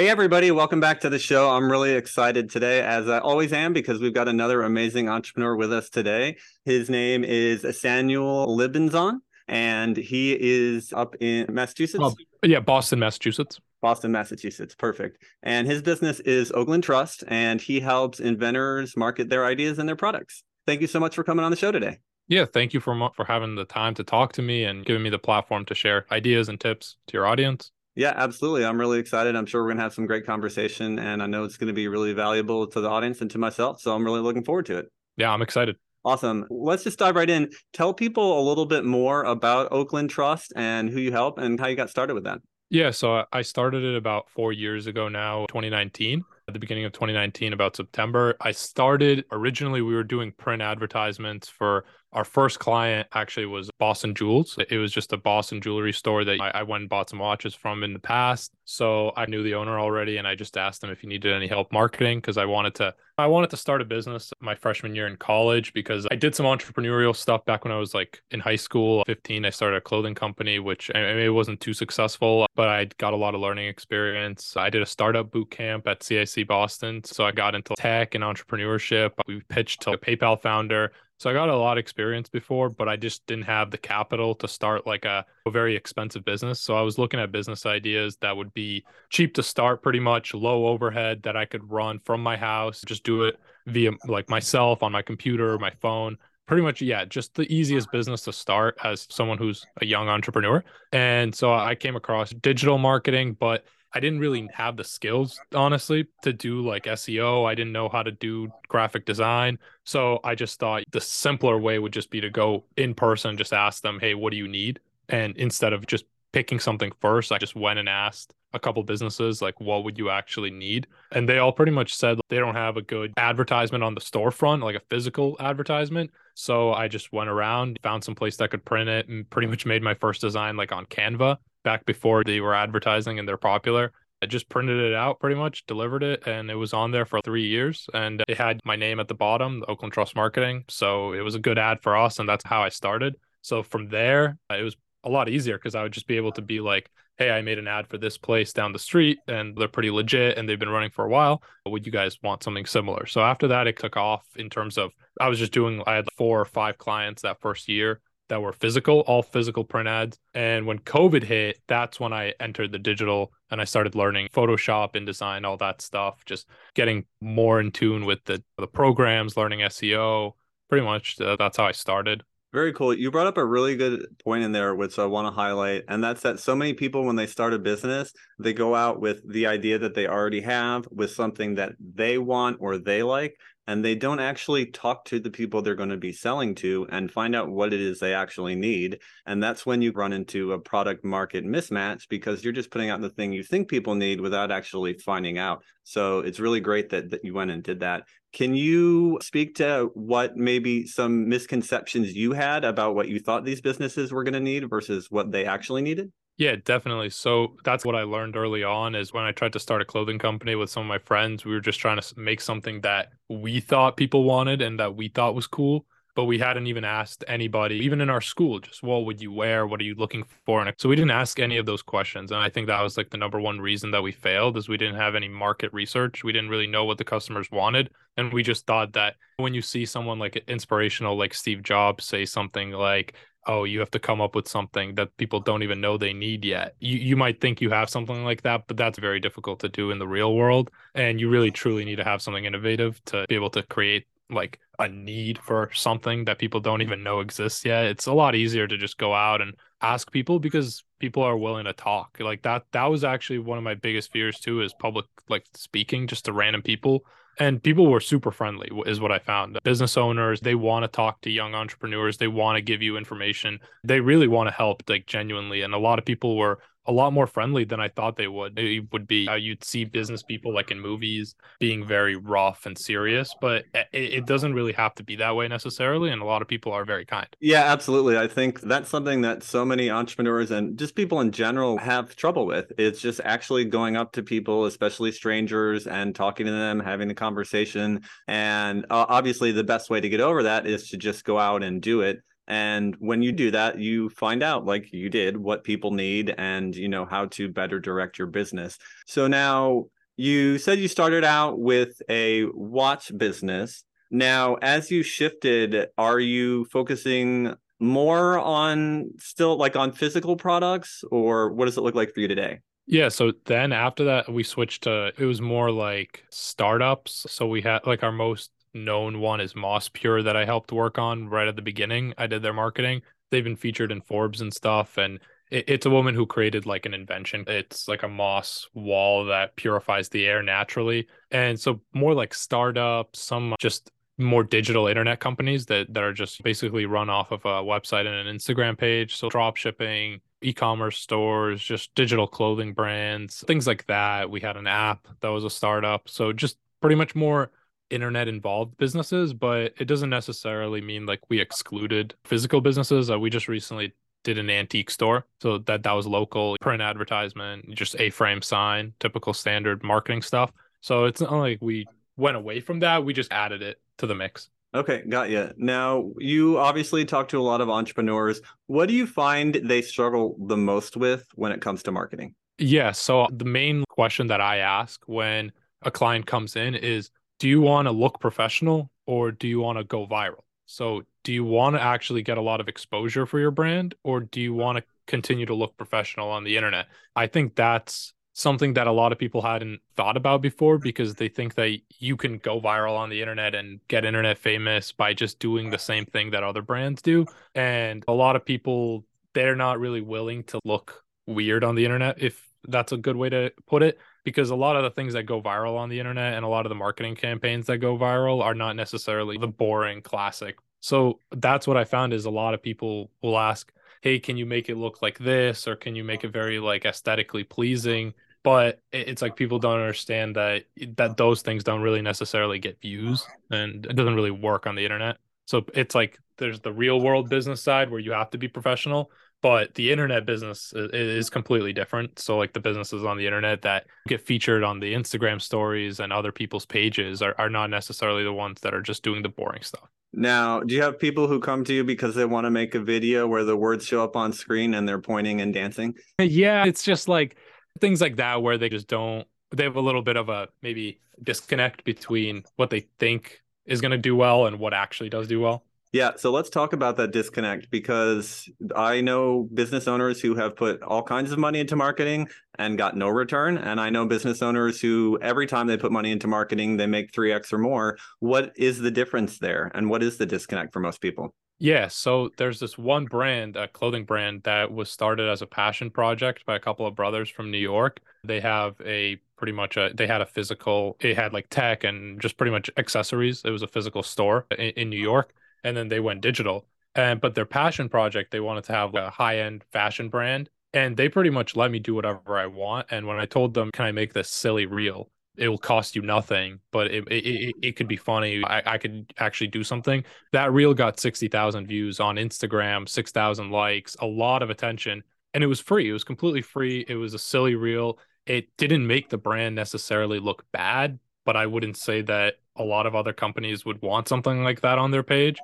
Hey, everybody, welcome back to the show. I'm really excited today, as I always am, because we've got another amazing entrepreneur with us today. His name is Samuel Libenzon, and he is up in Massachusetts. Well, yeah, Boston, Massachusetts. Boston, Massachusetts. Perfect. And his business is Oakland Trust, and he helps inventors market their ideas and their products. Thank you so much for coming on the show today. Yeah, thank you for for having the time to talk to me and giving me the platform to share ideas and tips to your audience. Yeah, absolutely. I'm really excited. I'm sure we're going to have some great conversation, and I know it's going to be really valuable to the audience and to myself. So I'm really looking forward to it. Yeah, I'm excited. Awesome. Let's just dive right in. Tell people a little bit more about Oakland Trust and who you help and how you got started with that. Yeah, so I started it about four years ago now, 2019 at the beginning of 2019 about september i started originally we were doing print advertisements for our first client actually was Boston Jewels. It was just a Boston jewelry store that I, went and bought some watches from in the past. So I knew the owner already, and I just asked him if he needed any help marketing because I wanted to. I wanted to start a business my freshman year in college because I did some entrepreneurial stuff back when I was like in high school. 15, I started a clothing company, which I mean, it wasn't too successful, but I got a lot of learning experience. I did a startup boot camp at CIC Boston, so I got into tech and entrepreneurship. We pitched to a PayPal founder so I got a lot of experience before, but I just didn't have the capital to start like a, a, very expensive business. So I was looking at business ideas that would be cheap to start, pretty much low overhead that I could run from my house, just do it via like myself on my computer, my phone. Pretty much, yeah, just the easiest business to start as someone who's a young entrepreneur. And so I came across digital marketing, but I didn't really have the skills, honestly, to do like SEO. I didn't know how to do graphic design. So I just thought the simpler way would just be to go in person, just ask them, hey, what do you need? And instead of just picking something first, I just went and asked a couple businesses, like, what would you actually need? And they all pretty much said they don't have a good advertisement on the storefront, like a physical advertisement. So I just went around, found some place that could print it, and pretty much made my first design like on Canva back before they were advertising and they're popular. I just printed it out pretty much, delivered it, and it was on there for three years. And it had my name at the bottom, Oakland Trust Marketing. So it was a good ad for us. And that's how I started. So from there, uh, it was a lot easier because I would just be able to be like, hey, I made an ad for this place down the street and they're pretty legit and they've been running for a while. Would you guys want something similar? So after that, it took off in terms of I was just doing, I had four or five clients that first year that were physical, all physical print ads. And when COVID hit, that's when I entered the digital and I started learning Photoshop, InDesign, all that stuff, just getting more in tune with the, the programs, learning SEO. Pretty much uh, that's how I started. Very cool. You brought up a really good point in there, which I want to highlight. And that's that so many people, when they start a business, they go out with the idea that they already have, with something that they want or they like and they don't actually talk to the people they're going to be selling to and find out what it is they actually need. And that's when you run into a product market mismatch because you're just putting out the thing you think people need without actually finding out. So it's really great that, that you went and did that. Can you speak to what maybe some misconceptions you had about what you thought these businesses were going to need versus what they actually needed? Yeah, definitely. So that's what I learned early on is when I tried to start a clothing company with some of my friends, we were just trying to make something that we thought people wanted and that we thought was cool, but we hadn't even asked anybody, even in our school, just what would you wear? What are you looking for? And so we didn't ask any of those questions. And I think that was like the number one reason that we failed is we didn't have any market research. We didn't really know what the customers wanted. And we just thought that when you see someone like inspirational, like Steve Jobs say something like, oh, you have to come up with something that people don't even know they need yet. You you might think you have something like that, but that's very difficult to do in the real world. And you really truly need to have something innovative to be able to create like a need for something that people don't even know exists yet. It's a lot easier to just go out and ask people because people are willing to talk. Like that that was actually one of my biggest fears too is public like speaking just to random people. And people were super friendly is what i found. Business owners they want to talk to young entrepreneurs. They want to give you information. They really want to help like genuinely. And a lot of people were a lot more friendly than I thought they would. It would be uh, you'd see business people like in movies being very rough and serious, but it, it, doesn't really have to be that way necessarily. And a lot of people are very kind. Yeah, absolutely. I think that's something that so many entrepreneurs and just people in general have trouble with. It's just actually going up to people, especially strangers, and talking to them, having a conversation. And uh, obviously, the best way to get over that is to just go out and do it and when you do that you find out like you did what people need and you know how to better direct your business so now you said you started out with a watch business now as you shifted are you focusing more on still like on physical products or what does it look like for you today yeah. So then after that, we switched to it was more like startups. So we had like our most known one is Moss Pure that I helped work on right at the beginning. I did their marketing. They've been featured in Forbes and stuff. And it, it's a woman who created like an invention. It's like a moss wall that purifies the air naturally. And so more like startups, some just more digital internet companies that, that are just basically run off of a website and an Instagram page. So drop shipping, e-commerce stores, just digital clothing brands, things like that. We had an app that was a startup. So just pretty much more internet involved businesses, but it doesn't necessarily mean like we excluded physical businesses. Uh, we just recently did an antique store, so that that was local print advertisement, just a frame sign, typical standard marketing stuff. So it's not like we went away from that; we just added it to the mix. Okay, got you. Now, you obviously talk to a lot of entrepreneurs. What do you find they struggle the most with when it comes to marketing? Yeah, so the main question that I ask when a client comes in is do you want to look professional or do you want to go viral? So, do you want to actually get a lot of exposure for your brand or do you want to continue to look professional on the internet? I think that's something that a lot of people hadn't thought about before because they think that you can go viral on the internet and get internet famous by just doing the same thing that other brands do. And a lot of people, they're not really willing to look weird on the internet, if that's a good way to put it because a lot of the things that go viral on the internet and a lot of the marketing campaigns that go viral are not necessarily the boring classic. So that's what I found is a lot of people will ask, "Hey, can you make it look like this or can you make it very like aesthetically pleasing?" But it's like people don't understand that that those things don't really necessarily get views and it doesn't really work on the internet. So it's like there's the real world business side where you have to be professional, but the internet business is completely different. So like the businesses on the internet that get featured on the instagram stories and other people's pages are, are not necessarily the ones that are just doing the boring stuff. Now do you have people who come to you because they want to make a video where the words show up on screen and they're pointing and dancing? Yeah it's just like things like that where they just don't they have a little bit of a maybe disconnect between what they think is going to do well and what actually does do well yeah, so let's talk about that disconnect because I know business owners who have put all kinds of money into marketing and got no return. And I know business owners who, every time they put money into marketing, they make 3x or more. What is the difference there? And what is the disconnect for most people? Yeah, so there's this one brand, a clothing brand that was started as a passion project by a couple of brothers from New York. They have a pretty much a, they had a physical, it had like tech and just pretty much accessories. It was a physical store in, in New York and then they went digital. And but their passion project, they wanted to have a high end fashion brand, and they pretty much let me do whatever I want. And when I told them, "Can I make this silly reel?" It will cost you nothing, but it it, it, it could be funny. I, I could actually do something. That reel got sixty thousand views on Instagram, six thousand likes, a lot of attention, and it was free. It was completely free. It was a silly reel. It didn't make the brand necessarily look bad, but I wouldn't say that a lot of other companies would want something like that on their page.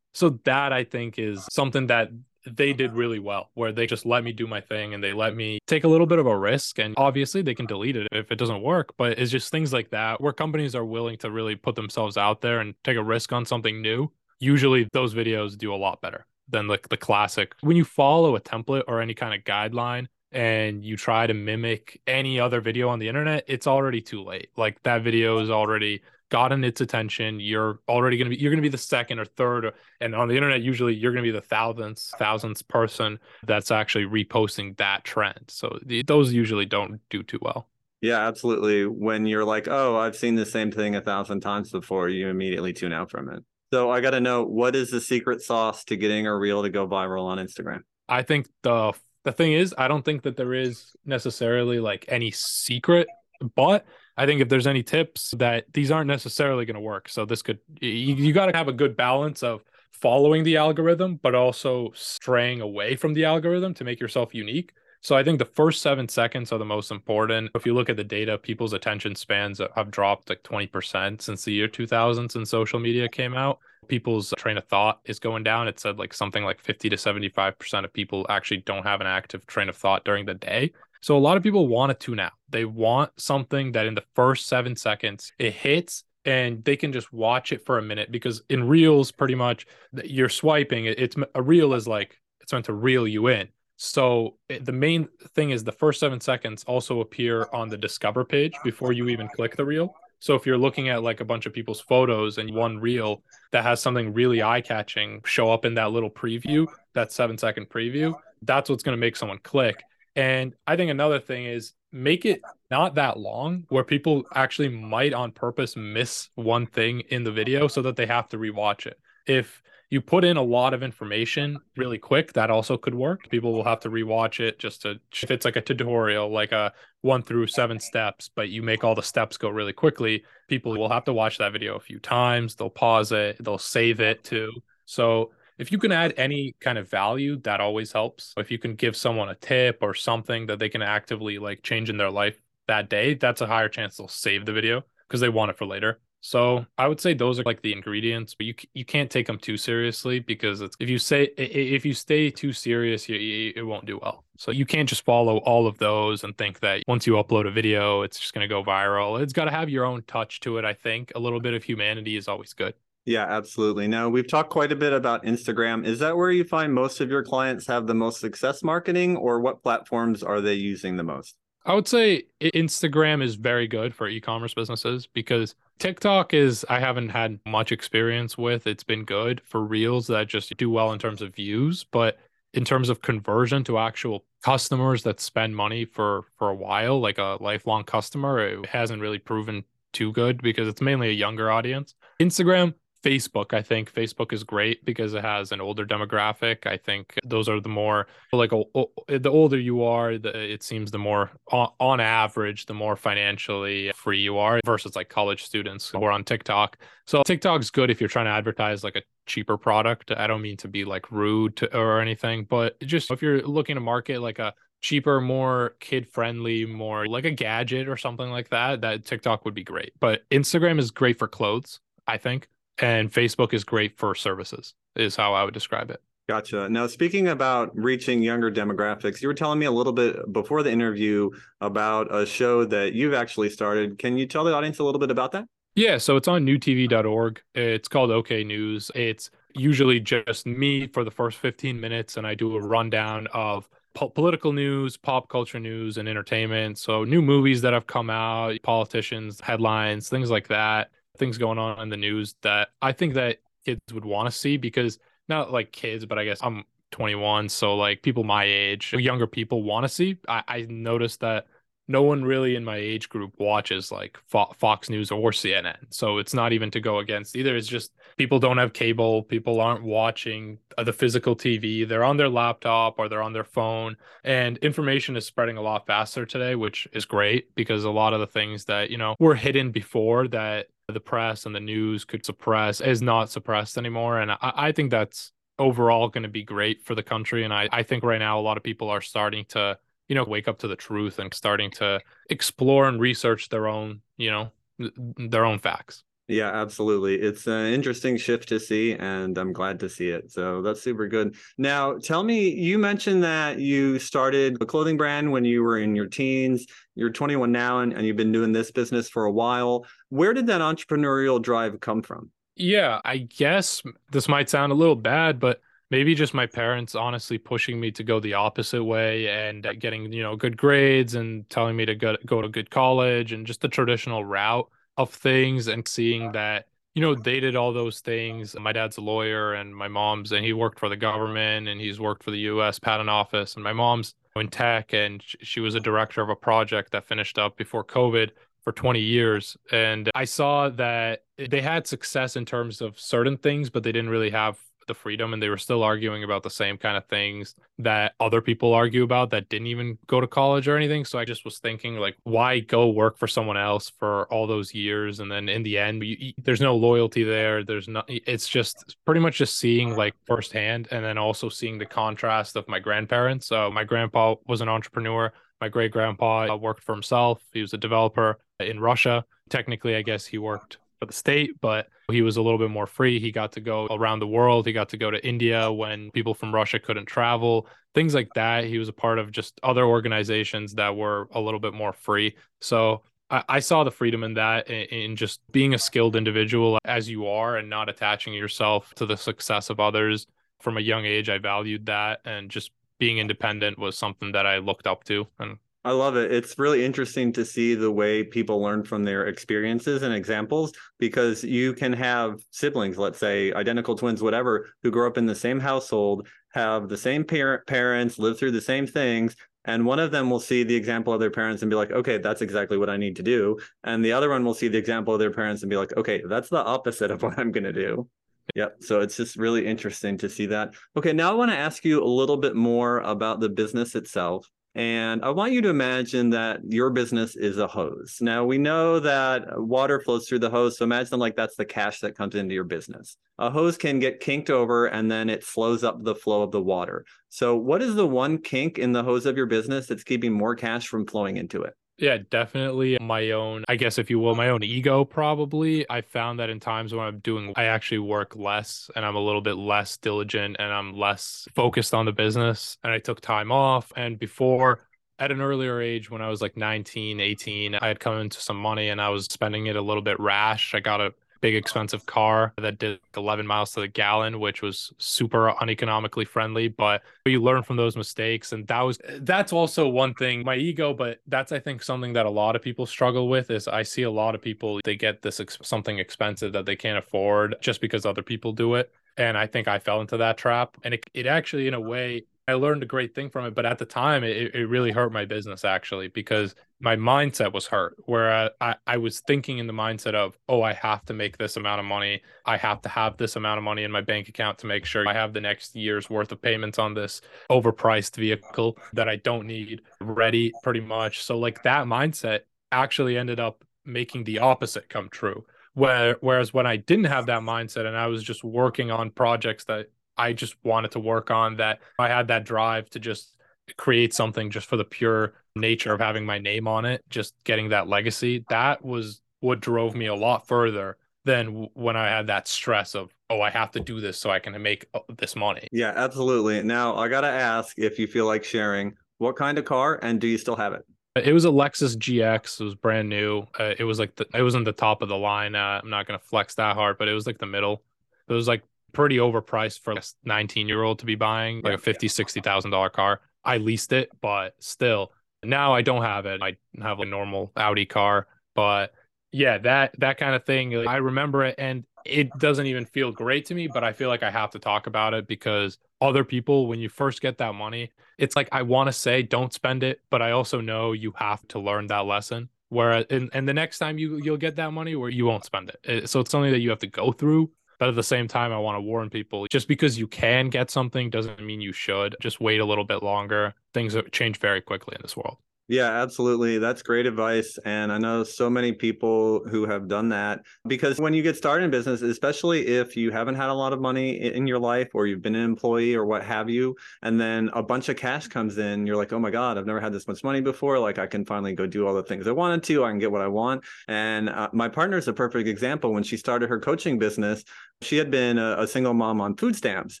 So that I think is something that they did really well, where they just let me do my thing and they let me take a little bit of a risk. And obviously, they can delete it if it doesn't work. But it's just things like that where companies are willing to really put themselves out there and take a risk on something new. Usually, those videos do a lot better than like the classic. When you follow a template or any kind of guideline, and you try to mimic any other video on the internet, it's already too late. Like that video is already gotten its attention. You're already going to be you're going to be the second or third, or, and on the internet usually you're going to be the thousandth thousandth person that's actually reposting that trend. So the, those usually don't do too well. Yeah, absolutely. When you're like, oh, I've seen the same thing a thousand times before, you immediately tune out from it. So I got to know what is the secret sauce to getting a reel to go viral on Instagram? I think the the thing is, I don't think that there is necessarily like any secret, but I think if there's any tips that these aren't necessarily going to work. So this could you, you got to have a good balance of following the algorithm, but also straying away from the algorithm to make yourself unique. So I think the first seven seconds are the most important. If you look at the data, people's attention spans have dropped like 20% since the year 2000 since social media came out. People's train of thought is going down. It said like something like 50 to 75% of people actually don't have an active train of thought during the day. So a lot of people want to tune out. They want something that in the first seven seconds it hits and they can just watch it for a minute because in reels, pretty much you're swiping. It's a reel is like it's meant to reel you in. So eh, the main thing is the first seven seconds also appear on the discover page before you even click the reel. So if you're looking at like a bunch of people's photos and one reel that has something really eye catching show up in that little preview, that seven second preview, that's what's going to make someone click. And I think another thing is make it not that long where people actually might on purpose miss one thing in the video so that they have to rewatch it. If you put in a lot of information really quick that also could work. People will have to rewatch it just to if it's like a tutorial like a one through seven steps but you make all the steps go really quickly people will have to watch that video a few times. They'll pause it. They'll save it too. So if you can add any kind of value that always helps if you can give someone a tip or something that they can actively like change in their life that day that's a higher chance they'll save the video because they want it for later so I would say those are like the ingredients, but you you can't take them too seriously because if you say if you stay too serious, you, it won't do well. So you can't just follow all of those and think that once you upload a video, it's just going to go viral. It's got to have your own touch to it. I think a little bit of humanity is always good. Yeah, absolutely. Now, we've talked quite a bit about Instagram. Is that where you find most of your clients have the most success marketing, or what platforms are they using the most? I would say Instagram is very good for e-commerce businesses because TikTok is I haven't had much experience with. It's been good for reels that just do well in terms of views, but in terms of conversion to actual customers that spend money for for a while, like a lifelong customer, it hasn't really proven too good because it's mainly a younger audience. Instagram Facebook, I think Facebook is great because it has an older demographic. I think those are the more like the older you are, the, it seems the more on, on average, the more financially free you are versus like college students who are on TikTok. So TikTok's good if you're trying to advertise like a cheaper product. I don't mean to be like rude to, or anything, but just if you're looking to market like a cheaper, more kid friendly, more like a gadget or something like that, that TikTok would be great. But Instagram is great for clothes, I think and Facebook is great for services, is how I would describe it. Gotcha. Now, speaking about reaching younger demographics, you were telling me a little bit before the interview about a show that you've actually started. Can you tell the audience a little bit about that? Yeah, so it's on newtv.org. It's called OK News. It's usually just me for the first 15 minutes, and I do a rundown of po- political news, pop culture news, and entertainment. So, new movies that have come out, politicians, headlines, things like that things going on in the news that I think that kids would want to see because not like kids, but I guess I'm 21, so like people my age, younger people want to see. I, I noticed that no one really in my age group watches like Fo- Fox News or CNN. So it's not even to go against either. It's just people don't have cable. People aren't watching the physical TV. They're on their laptop or they're on their phone. And information is spreading a lot faster today, which is great because a lot of the things that, you know, were hidden before that the press and the news could suppress is not suppressed anymore. And I, I think that's overall going to be great for the country. And I, I think right now a lot of people are starting to, you know, wake up to the truth and starting to explore and research their own, you know, their own facts. Yeah, absolutely. It's an interesting shift to see, and I'm glad to see it. So that's super good. Now, tell me, you mentioned that you started a clothing brand when you were in your teens. You're 21 now, and, and you've been doing this business for a while. Where did that entrepreneurial drive come from? Yeah, I guess this might sound a little bad, but maybe just my parents honestly pushing me to go the opposite way and getting you know good grades and telling me to go, go to good college and just the traditional route of things and seeing that you know, they did all those things. My dad's a lawyer and my mom's, and he worked for the government and he's worked for the US patent office. And my mom's in tech and she was a director of a project that finished up before COVID for 20 years. And I saw that they had success in terms of certain things, but they didn't really have the freedom and they were still arguing about the same kind of things that other people argue about that didn't even go to college or anything. So i just was thinking like why go work for someone else for all those years? And then in the end you, there's no loyalty there. There's not it's just pretty much just seeing like firsthand and then also seeing the contrast of my grandparents. So my grandpa was an entrepreneur. My great grandpa worked for himself. He was a developer in russia. Technically i guess he worked for the state, but he was a little bit more free. He got to go around the world. He got to go to India when people from Russia couldn't travel, things like that. He was a part of just other organizations that were a little bit more free. So I, I saw the freedom in that, in, in just being a skilled individual as you are and not attaching yourself to the success of others. From a young age, I valued that and just being independent was something that I looked up to and I love it. It's really interesting to see the way people learn from their experiences and examples because you can have siblings, let's say identical twins, whatever, who grow up in the same household, have the same parent parents, live through the same things, and one of them will see the example of their parents and be like, okay, that's exactly what I need to do. And the other one will see the example of their parents and be like, okay, that's the opposite of what I'm going to do. Yep. So it's just really interesting to see that. Okay. Now I want to ask you a little bit more about the business itself. And I want you to imagine that your business is a hose. Now we know that water flows through the hose. So imagine like that's the cash that comes into your business. A hose can get kinked over and then it slows up the flow of the water. So what is the one kink in the hose of your business that's keeping more cash from flowing into it? Yeah, definitely my own, I guess, if you will, my own ego, probably. I found that in times when I'm doing, I actually work less and I'm a little bit less diligent and I'm less focused on the business. And I took time off. And before, at an earlier age, when I was like 19, 18, I had come into some money and I was spending it a little bit rash. I got a big expensive car that did 11 miles to the gallon which was super uneconomically friendly but you learn from those mistakes and that was that's also one thing my ego but that's i think something that a lot of people struggle with is i see a lot of people they get this ex- something expensive that they can't afford just because other people do it and i think i fell into that trap and it, it actually in a way I learned a great thing from it, but at the time, it, it really hurt my business actually because my mindset was hurt. Where I, I was thinking in the mindset of, oh, I have to make this amount of money. I have to have this amount of money in my bank account to make sure I have the next year's worth of payments on this overpriced vehicle that I don't need ready pretty much. So, like that mindset actually ended up making the opposite come true. Where, whereas when I didn't have that mindset and I was just working on projects that I just wanted to work on that. I had that drive to just create something just for the pure nature of having my name on it, just getting that legacy. That was what drove me a lot further than when I had that stress of, oh, I have to do this so I can make uh, this money. Yeah, absolutely. Now, I got to ask if you feel like sharing what kind of car and do you still have it? It was a Lexus GX. It was brand new. Uh, it was like the, it wasn't the top of the line. Uh, I'm not gonna flex that hard, but it was like the middle. It was like pretty overpriced for a 19 year old to be buying like a 50 60 thousand dollar car. I leased it but still now i don't have it. I have a normal audi car but yeah that that kind of thing i remember it and it doesn't even feel great to me but i feel like i have to talk about it because other people when you first get that money it's like i want to say don't spend it but i also know you have to learn that lesson. Where and, and the next time you you'll get that money where you won't spend it so it's something that you have to go through but at the same time, I want to warn people just because you can get something doesn't mean you should. Just wait a little bit longer. Things change very quickly in this world. Yeah, absolutely. That's great advice. And I know so many people who have done that because when you get started in business, especially if you haven't had a lot of money in your life or you've been an employee or what have you, and then a bunch of cash comes in, you're like, oh my God, I've never had this much money before. Like I can finally go do all the things I wanted to. I can get what I want. And uh, my partner is a perfect example. When she started her coaching business, she had been a, a single mom on food stamps.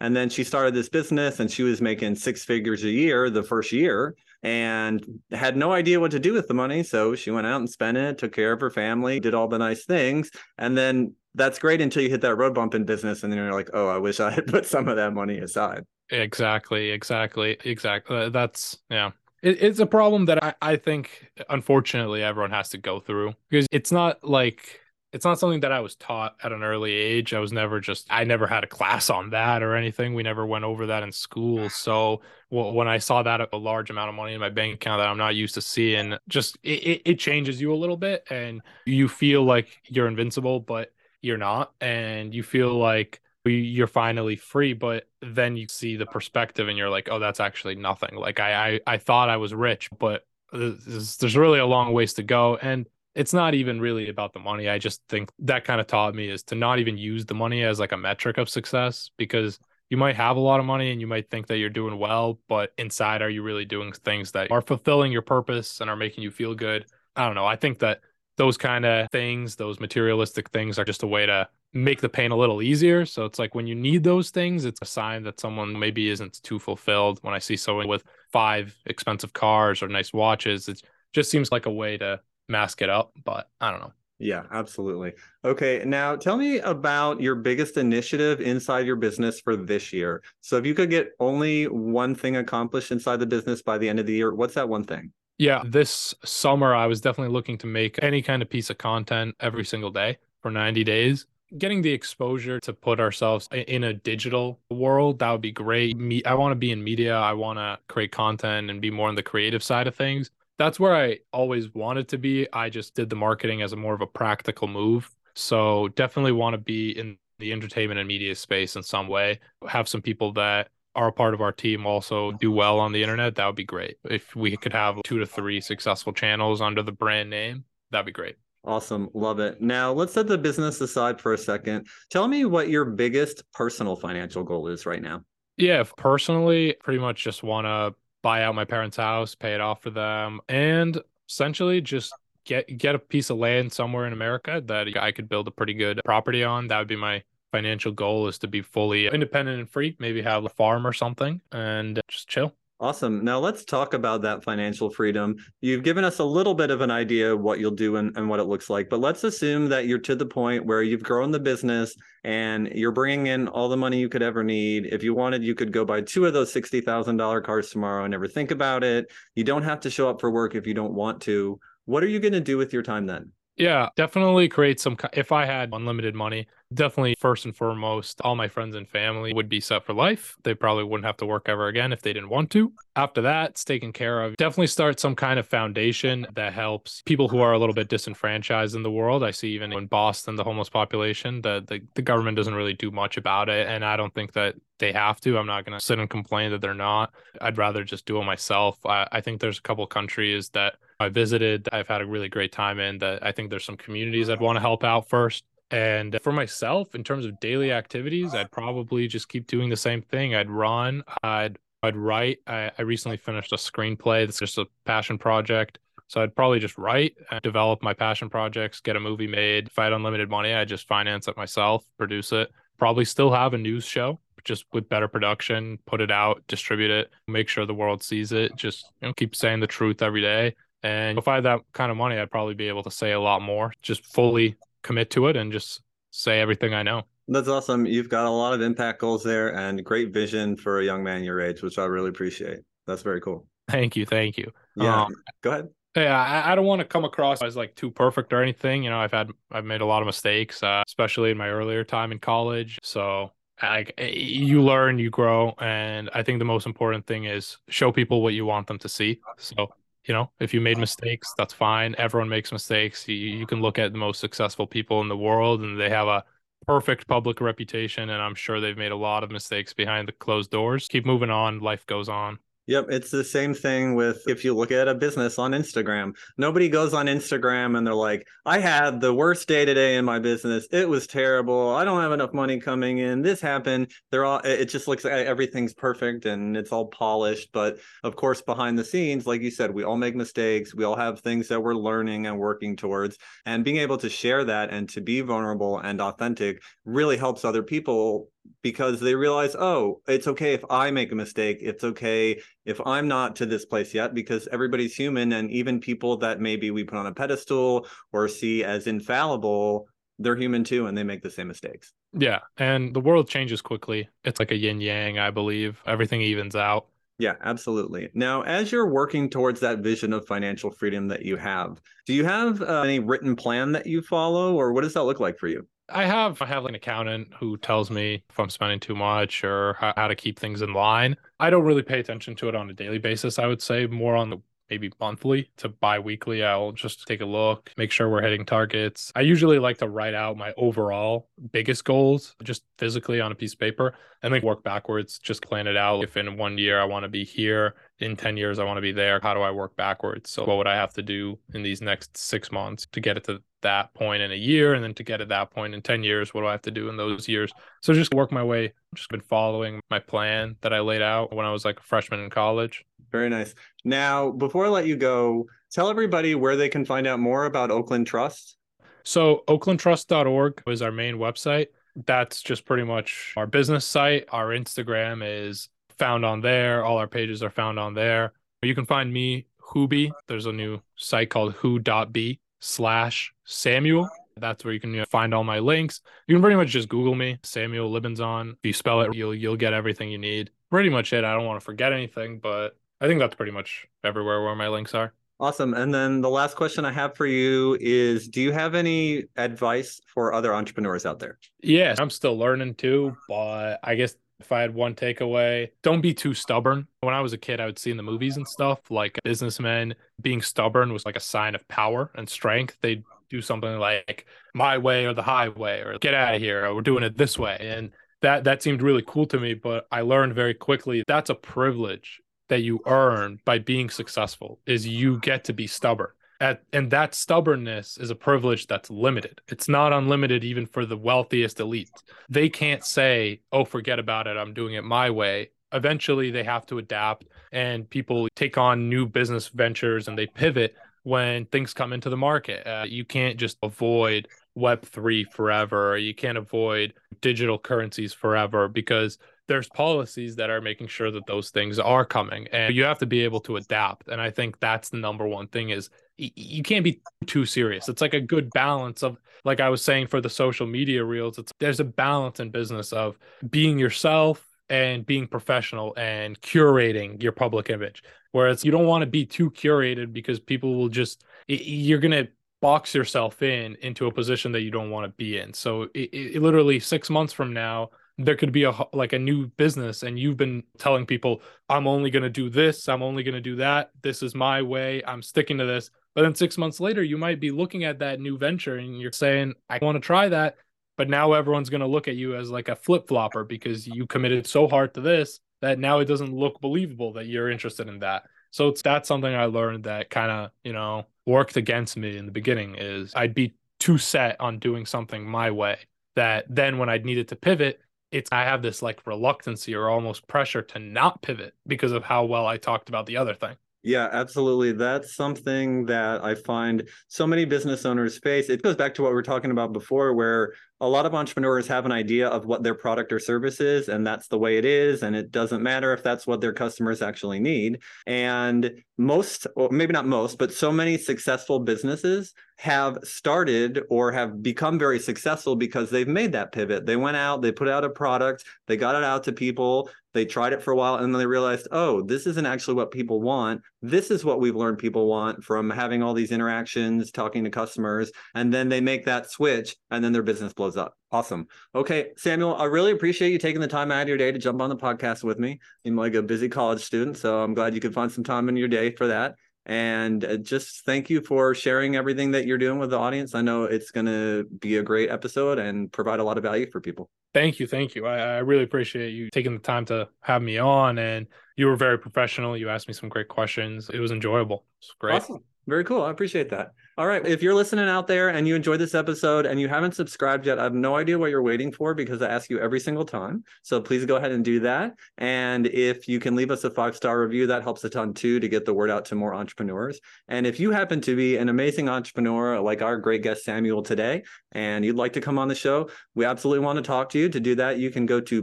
And then she started this business and she was making six figures a year the first year and had no idea what to do with the money. So she went out and spent it, took care of her family, did all the nice things. And then that's great until you hit that road bump in business. And then you're like, oh, I wish I had put some of that money aside. Exactly. Exactly. Exactly. Uh, that's, yeah. it, it's a problem that I, I think unfortunately everyone has to go through because it's not like it's not something that I was taught at an early age. I was never just, I never had a class on that or anything. We never went over that in school. Mm. So well, when I saw that a large amount of money in my bank account that I'm not used to seeing, just it, it changes you a little bit and you feel like you're invincible, but you're not. And you feel like you're finally free, but then you see the perspective and you're like, oh, that's actually nothing. Like I, I, I thought I was rich, but uh, there's, there's really a long ways to go. And it's not even really about the money. I just think that kind of taught me is to not even use the money as like a metric of success because you might have a lot of money and you might think that you're doing well, but inside, are you really doing things that are fulfilling your purpose and are making you feel good? I don't know. I think that those kind of things, those materialistic things, are just a way to make the pain a little easier. So it's like when you need those things, it's a sign that someone maybe isn't too fulfilled. When I see someone with five expensive cars or nice watches, it just seems like a way to mask it up, but I don't know. Yeah, absolutely. Okay, now tell me about your biggest initiative inside your business for this year. So, if you could get only one thing accomplished inside the business by the end of the year, what's that one thing? Yeah, this summer I was definitely looking to make any kind of piece of content every single day for 90 days. Getting the exposure to put ourselves in a digital world, that would be great. Me, I want to be in media. I want to create content and be more on the creative side of things that's where I always wanted to be. I just did the marketing as a more of a practical move. So definitely want to be in the entertainment and media space in some way. Have some people that are a part of our team also do well on the internet. That would be great. If we could have two to three successful channels under the brand name, that'd be great. Awesome. Love it. Now, let's set the business aside for a second. Tell me what your biggest personal financial goal is right now. Yeah, personally, pretty much just want to buy out my parents' house, pay it off for them, and essentially just get get a piece of land somewhere in America that I could build a pretty good property on. That would be my financial goal is to be fully independent and free, maybe have a farm or something and just chill. Awesome. Now let's talk about that financial freedom. You've given us a little bit of an idea of what you'll do and, and what it looks like, but let's assume that you're to the point where you've grown the business and you're bringing in all the money you could ever need. If you wanted, you could go buy two of those $60,000 cars tomorrow and never think about it. You don't have to show up for work if you don't want to. What are you going to do with your time then? Yeah, definitely create some. If I had unlimited money, definitely first and foremost, all my friends and family would be set for life. They probably wouldn't have to work ever again if they didn't want to. After that, it's taken care of. Definitely start some kind of foundation that helps people who are a little bit disenfranchised in the world. I see even in Boston, the homeless population, the, the, the government doesn't really do much about it. And I don't think that they have to. I'm not going to sit and complain that they're not. I'd rather just do it myself. I, I think there's a couple countries that I visited, I've had a really great time in that I think there's some communities I'd want to help out first. And for myself, in terms of daily activities, I'd probably just keep doing the same thing. I'd run, I'd I'd write. I, I recently finished a screenplay that's just a passion project. So I'd probably just write, uh, develop my passion projects, get a movie made. If I had unlimited money, I'd just finance it myself, produce it. Probably still have a news show, just with better production, put it out, distribute it, make sure the world sees it. Just you know, keep saying the truth every day. And if I had that kind of money, I'd probably be able to say a lot more, just fully commit to it and just say everything I know. That's awesome. You've got a lot of impact goals there and great vision for a young man your age, which I really appreciate. That's very cool. Thank you. Thank you. Yeah. Um, Go ahead. Yeah, I, I, don't want to come across as like too perfect or anything. You know, I've had I've made a lot of mistakes, uh, especially in my earlier time in college. So like you learn, you grow, and I think the most important thing is show people what you want them to see. So you know, if you made mistakes, that's fine. Everyone makes mistakes. You, you can look at the most successful people in the world and they have a perfect public reputation. And I'm sure they've made a lot of mistakes behind the closed doors. Keep moving on. Life goes on. Yep, it's the same thing with if you look at a business on Instagram. Nobody goes on Instagram and they're like, "I had the worst day today in my business. It was terrible. I don't have enough money coming in. This happened." They're all it just looks like everything's perfect and it's all polished, but of course behind the scenes, like you said, we all make mistakes. We all have things that we're learning and working towards, and being able to share that and to be vulnerable and authentic really helps other people because they realize, oh, it's okay if I make a mistake. It's okay if I'm not to this place yet because everybody's human. And even people that maybe we put on a pedestal or see as infallible, they're human too and they make the same mistakes. Yeah. And the world changes quickly. It's like a yin yang, I believe. Everything evens out. Yeah, absolutely. Now, as you're working towards that vision of financial freedom that you have, do you have uh, any written plan that you follow, or what does that look like for you? I have I have an accountant who tells me if I'm spending too much or how, how to keep things in line. I don't really pay attention to it on a daily basis. I would say more on the maybe monthly to bi-weekly i'll just take a look make sure we're hitting targets i usually like to write out my overall biggest goals just physically on a piece of paper and then work backwards just plan it out if in one year i want to be here in 10 years i want to be there how do i work backwards so what would i have to do in these next six months to get it to that point in a year and then to get at that point in 10 years what do i have to do in those years? So just work my way just been following my plan that i laid out when i was like a freshman in college. Very nice. Now before i let you go tell everybody where they can find out more about oakland trust. So oaklandtrust.org is our main website. That's just pretty much our business site. Our instagram is found on there. All our pages are found on there. You can find me Hubi. There's a new site called who.be slash Samuel. That's where you can you know, find all my links. You can pretty much just Google me, Samuel Libenzon. If you spell it, you'll you'll get everything you need. Pretty much it. I don't want to forget anything, but I think that's pretty much everywhere where my links are. Awesome. And then the last question I have for you is Do you have any advice for other entrepreneurs out there? Yes, I'm still learning too, but I guess if I had one takeaway, don't be too stubborn. When I was a kid, I would see in the movies and stuff like businessmen being stubborn was like a sign of power and strength. They'd do something like my way or the highway or get out of here or we're doing it this way. And that that seemed really cool to me, but I learned very quickly that's a privilege that you earn by being successful is you get to be stubborn at, and that stubbornness is a privilege that's limited. It's not unlimited even for the wealthiest elite. They can't say, "Oh, forget about it. I'm doing it my way." Eventually, they have to adapt, and people take on new business ventures and they pivot when things come into the market. Uh, you can't just avoid Web3 forever. You can't avoid digital currencies forever because there's policies that are making sure that those things are coming and you have to be able to adapt and i think that's the number one thing is you can't be too serious. It's like a good balance of like i was saying for the social media reels it's there's a balance in business of being yourself and being professional and curating your public image whereas you don't want to be too curated because people will just you're going to box yourself in into a position that you don't want to be in. So it, it, literally six months from now there could be a like a new business and you've been telling people i'm only going to do this i'm only going to do that this is my way i'm sticking to this. But then 6 months later you might be looking at that new venture and you're saying i want to try that but now everyone's going to look at you as like a flip-flopper because you committed so hard to this that now it doesn't look believable that you're interested in that. So it's that's something i learned that kind of you know worked against me in the beginning is i'd be too set on doing something my way that then when i needed to pivot it's I have this like reluctancy or almost pressure to not pivot because of how well I talked about the other thing. Yeah, absolutely. That's something that I find so many business owners face. It goes back to what we are talking about before, where a lot of entrepreneurs have an idea of what their product or service is, and that's the way it is. And it doesn't matter if that's what their customers actually need. And most, or maybe not most, but so many successful businesses have started or have become very successful because they've made that pivot. They went out, they put out a product, they got it out to people, they tried it for a while, and then they realized, oh, this isn't actually what people want. This is what we've learned people want from having all these interactions, talking to customers. And then they make that switch, and then their business blows up. Awesome. Okay, Samuel, I really appreciate you taking the time out of your day to jump on the podcast with me. I'm like a busy college student, so I'm glad you could find some time in your day for that. And uh, just thank you for sharing everything that you're doing with the audience. I know it's going to be a great episode and provide a lot of value for people. Thank you. Thank you. I, I really appreciate you taking the time to have me on. And you were very professional. You asked me some great questions. It was enjoyable. It's great. Awesome. Very cool. I appreciate that. All right. If you're listening out there and you enjoyed this episode and you haven't subscribed yet, I have no idea what you're waiting for because I ask you every single time. So please go ahead and do that. And if you can leave us a five star review, that helps a ton too to get the word out to more entrepreneurs. And if you happen to be an amazing entrepreneur like our great guest Samuel today, and you'd like to come on the show, we absolutely want to talk to you. To do that, you can go to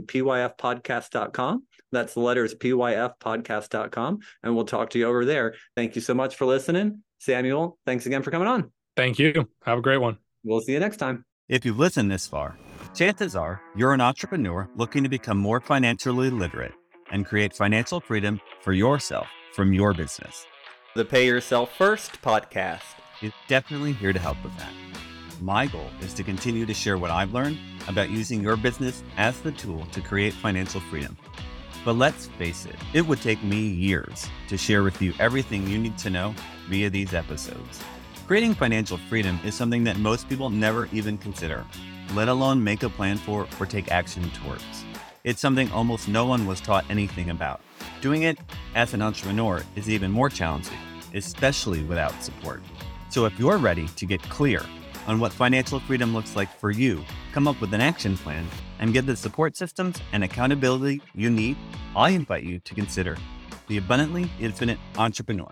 pyfpodcast.com. That's the letters pyfpodcast.com, and we'll talk to you over there. Thank you so much for listening. Samuel, thanks again for coming on. Thank you. Have a great one. We'll see you next time. If you've listened this far, chances are you're an entrepreneur looking to become more financially literate. and create financial freedom for yourself from your business. The Pay Yourself First podcast is definitely here to help with that. My goal is to continue to share what I've learned about using your business as the tool to create financial freedom. But let's face it, it would take me years to share with you everything you need to know via these episodes. Creating financial freedom is something that most people never even consider, let alone make a plan for or take action towards. It's something almost no one was taught anything about. Doing it as an entrepreneur is even more challenging, especially without support. So if you're ready to get clear on what financial freedom looks like for you, come up with an action plan, and get the support systems and accountability you need, I invite you to consider the Abundantly Infinite Entrepreneur.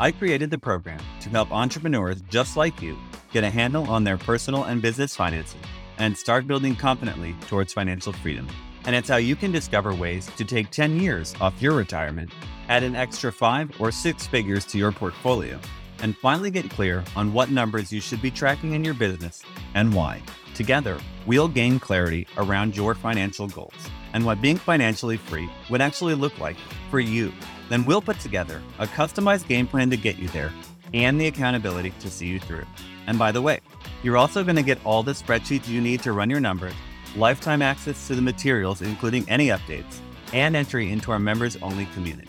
I created the program to help entrepreneurs just like you get a handle on their personal and business finances and start building confidently towards financial freedom. And it's how you can discover ways to take 10 years off your retirement, add an extra five or six figures to your portfolio, and finally get clear on what numbers you should be tracking in your business and why. Together, we'll gain clarity around your financial goals and what being financially free would actually look like for you. Then we'll put together a customized game plan to get you there and the accountability to see you through. And by the way, you're also going to get all the spreadsheets you need to run your numbers, lifetime access to the materials, including any updates, and entry into our members only community.